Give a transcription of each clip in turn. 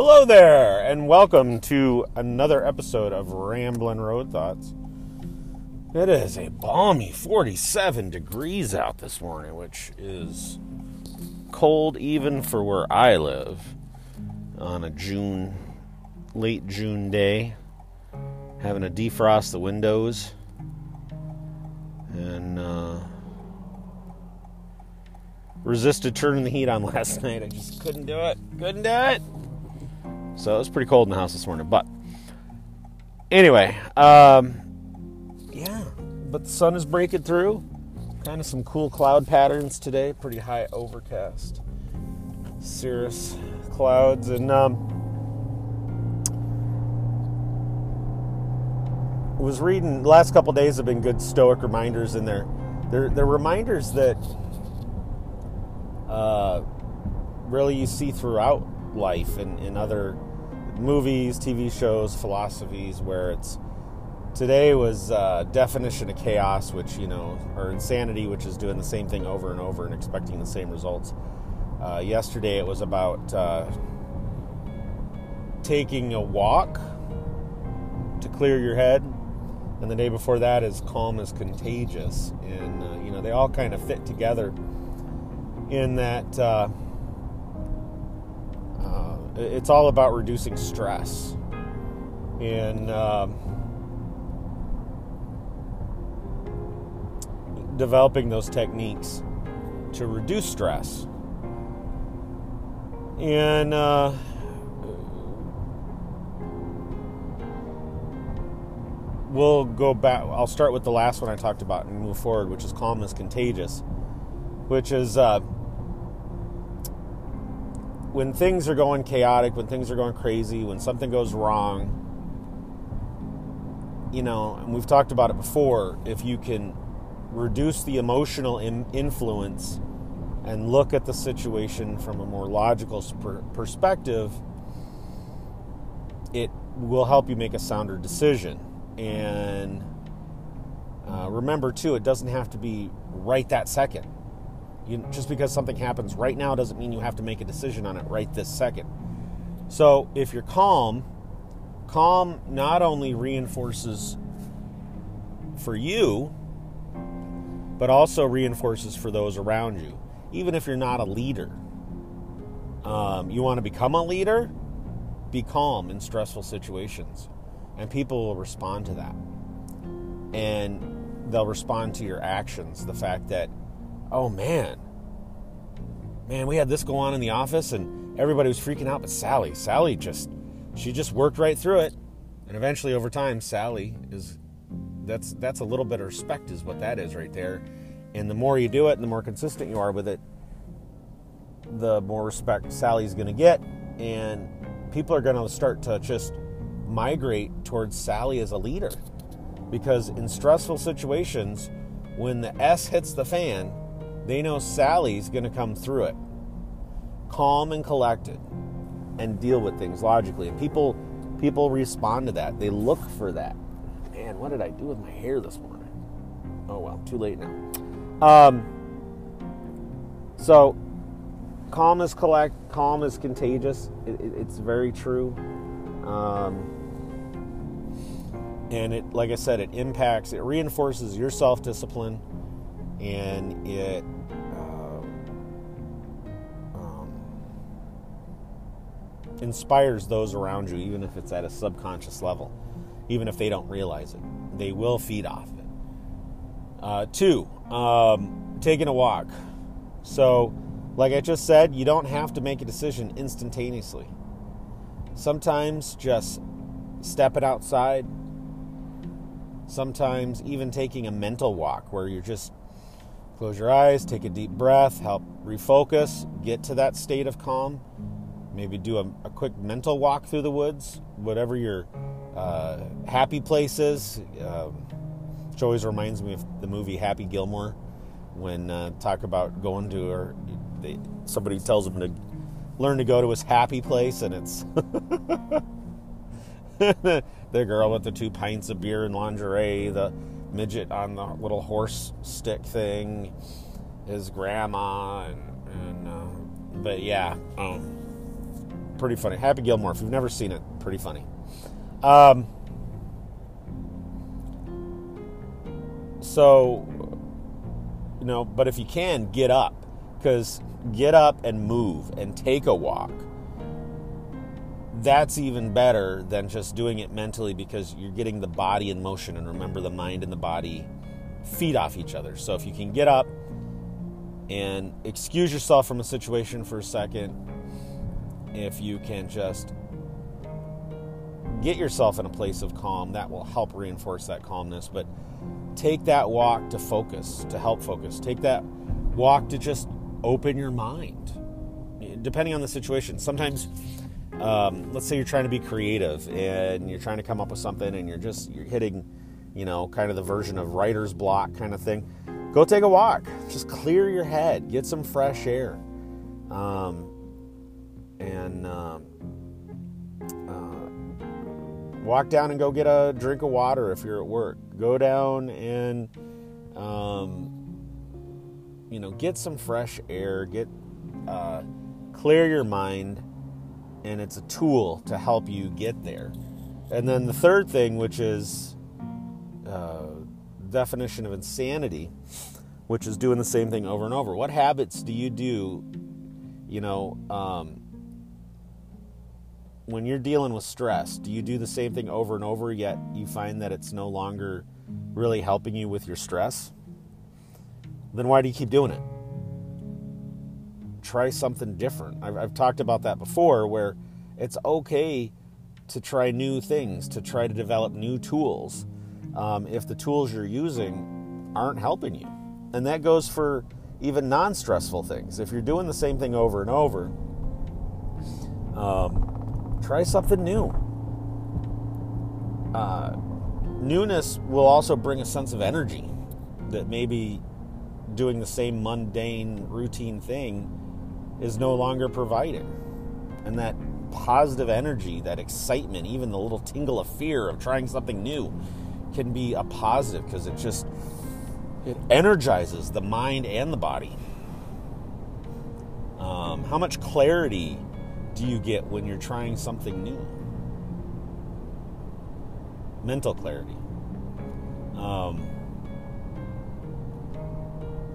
Hello there, and welcome to another episode of Ramblin' Road Thoughts. It is a balmy 47 degrees out this morning, which is cold even for where I live on a June, late June day. Having to defrost the windows and uh, resisted turning the heat on last night. I just couldn't do it. Couldn't do it. So it was pretty cold in the house this morning. But anyway, um, yeah. But the sun is breaking through. Kind of some cool cloud patterns today. Pretty high overcast, cirrus clouds, and um, was reading. The last couple days have been good Stoic reminders in there. They're they're reminders that uh, really you see throughout life and in other movies, TV shows, philosophies, where it's today was uh, definition of chaos, which you know, or insanity, which is doing the same thing over and over and expecting the same results. Uh, yesterday it was about uh, taking a walk to clear your head, and the day before that is calm is contagious, and uh, you know they all kind of fit together in that uh, it's all about reducing stress and um, developing those techniques to reduce stress. And uh, we'll go back. I'll start with the last one I talked about and move forward, which is calm contagious, which is uh, when things are going chaotic, when things are going crazy, when something goes wrong, you know, and we've talked about it before, if you can reduce the emotional in- influence and look at the situation from a more logical per- perspective, it will help you make a sounder decision. And uh, remember, too, it doesn't have to be right that second you, just because something happens right now doesn't mean you have to make a decision on it right this second. So if you're calm, calm not only reinforces for you, but also reinforces for those around you, even if you're not a leader. Um, you want to become a leader? Be calm in stressful situations, and people will respond to that. And they'll respond to your actions. The fact that oh man, man, we had this go on in the office and everybody was freaking out, but Sally, Sally just, she just worked right through it. And eventually over time, Sally is, that's, that's a little bit of respect is what that is right there. And the more you do it and the more consistent you are with it, the more respect Sally's going to get. And people are going to start to just migrate towards Sally as a leader. Because in stressful situations, when the S hits the fan, they know Sally's going to come through it, calm and collected, and deal with things logically. And people people respond to that. They look for that. Man, what did I do with my hair this morning? Oh well, too late now. Um, so calm is collect, calm is contagious. It, it, it's very true. Um, and it, like I said, it impacts, it reinforces your self discipline, and it inspires those around you, even if it's at a subconscious level, even if they don't realize it. They will feed off it. Uh, two, um, taking a walk. So, like I just said, you don't have to make a decision instantaneously. Sometimes just stepping outside, sometimes even taking a mental walk where you're just close your eyes, take a deep breath, help refocus, get to that state of calm maybe do a, a quick mental walk through the woods, whatever your uh, happy place is. Um, which always reminds me of the movie Happy Gilmore when uh, talk about going to or they, somebody tells him to learn to go to his happy place and it's the girl with the two pints of beer and lingerie the midget on the little horse stick thing his grandma and, and uh, but yeah um, pretty funny. Happy Gilmore. If you've never seen it, pretty funny. Um, so, you know, but if you can, get up. Because get up and move and take a walk. That's even better than just doing it mentally because you're getting the body in motion. And remember, the mind and the body feed off each other. So if you can get up and excuse yourself from a situation for a second, if you can just get yourself in a place of calm, that will help reinforce that calmness. But take that walk to focus, to help focus. Take that walk to just open your mind, depending on the situation. Sometimes, um, let's say you're trying to be creative and you're trying to come up with something, and you're just you're hitting, you know, kind of the version of writer's block kind of thing. Go take a walk. Just clear your head. Get some fresh air. Um, and um, uh, walk down and go get a drink of water if you're at work. Go down and um, you know get some fresh air. Get uh, clear your mind, and it's a tool to help you get there. And then the third thing, which is uh, definition of insanity, which is doing the same thing over and over. What habits do you do? You know, um, when you're dealing with stress, do you do the same thing over and over yet you find that it's no longer really helping you with your stress? Then why do you keep doing it? Try something different. I've, I've talked about that before where it's okay to try new things, to try to develop new tools um, if the tools you're using aren't helping you. And that goes for even non stressful things. If you're doing the same thing over and over, um, Try something new. Uh, newness will also bring a sense of energy that maybe doing the same mundane, routine thing is no longer providing. And that positive energy, that excitement, even the little tingle of fear of trying something new can be a positive because it just it energizes the mind and the body. Um, how much clarity do you get when you're trying something new? Mental clarity. Um,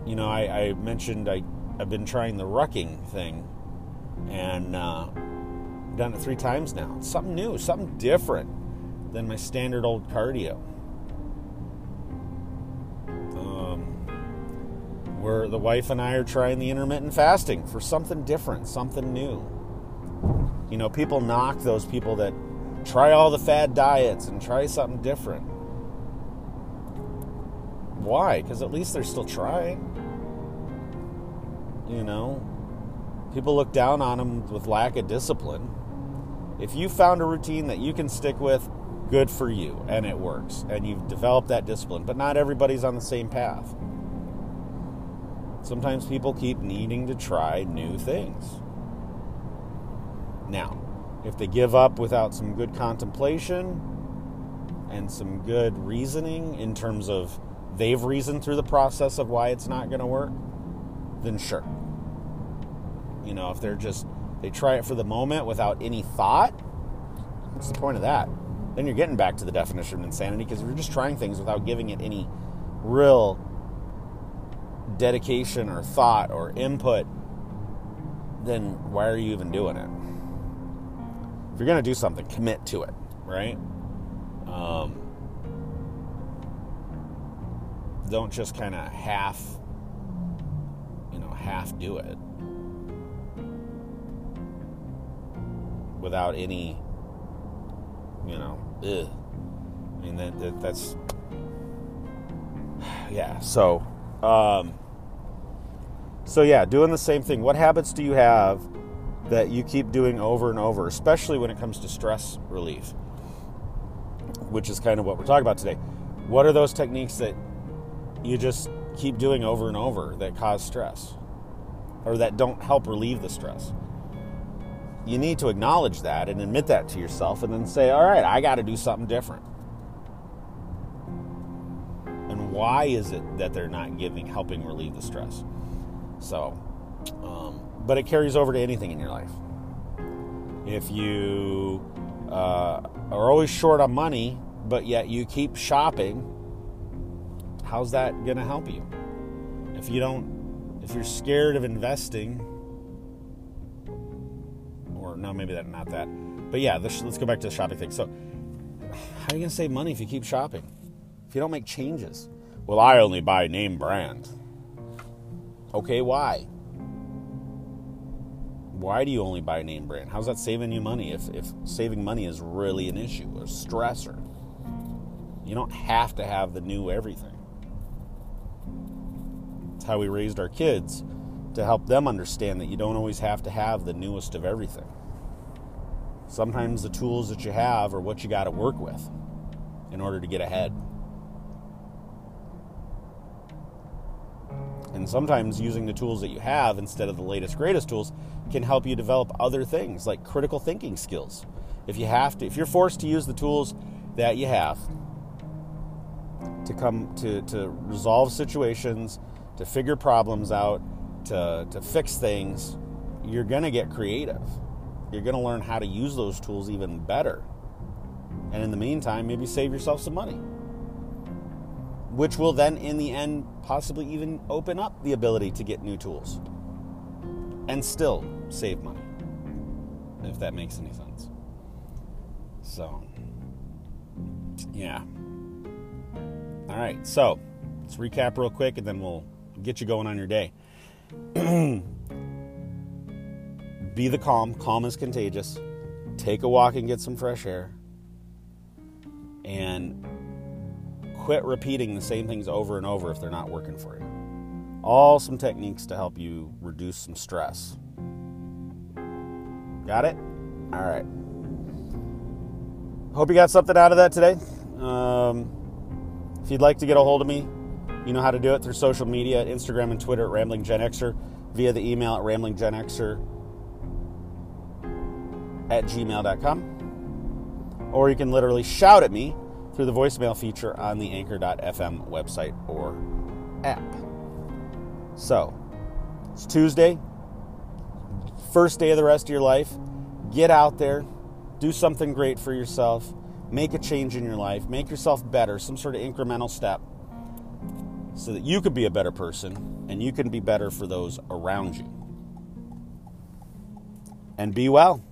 you know, I, I, mentioned I, I've been trying the rucking thing and uh, done it three times now. Something new, something different than my standard old cardio. Um, where the wife and I are trying the intermittent fasting for something different, something new. You know, people knock those people that try all the fad diets and try something different. Why? Because at least they're still trying. You know, people look down on them with lack of discipline. If you found a routine that you can stick with, good for you, and it works, and you've developed that discipline. But not everybody's on the same path. Sometimes people keep needing to try new things. Now, if they give up without some good contemplation and some good reasoning in terms of they've reasoned through the process of why it's not going to work, then sure. You know, if they're just, they try it for the moment without any thought, what's the point of that? Then you're getting back to the definition of insanity because you're just trying things without giving it any real dedication or thought or input, then why are you even doing it? If you're going to do something, commit to it, right? Um, don't just kind of half, you know, half do it without any, you know, ugh. I mean, that, that that's, yeah, so, um, so yeah, doing the same thing. What habits do you have that you keep doing over and over, especially when it comes to stress relief, which is kind of what we're talking about today. What are those techniques that you just keep doing over and over that cause stress or that don't help relieve the stress? You need to acknowledge that and admit that to yourself and then say, all right, I got to do something different. And why is it that they're not giving, helping relieve the stress? So, um, but it carries over to anything in your life. if you uh, are always short on money, but yet you keep shopping, how's that going to help you? If you don't, if you're scared of investing, or no, maybe that not that, but yeah, this, let's go back to the shopping thing. So, how are you going to save money if you keep shopping? If you don't make changes? Well, I only buy name brand. Okay, why? Why do you only buy name brand? How's that saving you money if, if saving money is really an issue, or stressor? You don't have to have the new everything. It's how we raised our kids to help them understand that you don't always have to have the newest of everything. Sometimes the tools that you have are what you got to work with in order to get ahead. And sometimes using the tools that you have instead of the latest, greatest tools can help you develop other things like critical thinking skills. If you have to, if you're forced to use the tools that you have to come to, to resolve situations, to figure problems out, to, to fix things, you're going to get creative. You're going to learn how to use those tools even better. And in the meantime, maybe save yourself some money which will then, in the end, possibly even open up the ability to get new tools and still save money, if that makes any sense. So, yeah. All right, so let's recap real quick and then we'll get you going on your day. Be the calm. Calm is contagious. Take a walk and get some fresh air. And quit repeating the same things over and over if they're not working for you. All some techniques to help you reduce some stress. Got it? All right. Hope you got something out of that today. Um, if you'd like to get a hold of me, you know how to do it through social media Instagram and Twitter at Rambling Gen Xer, via the email at ramblinggenxer at gmail.com. Or you can literally shout at me through the voicemail feature on the anchor.fm website or app. So, it's Tuesday, first day of the rest of your life. Get out there, do something great for yourself, make a change in your life, make yourself better, some sort of incremental step so that you could be a better person and you can be better for those around you. And be well.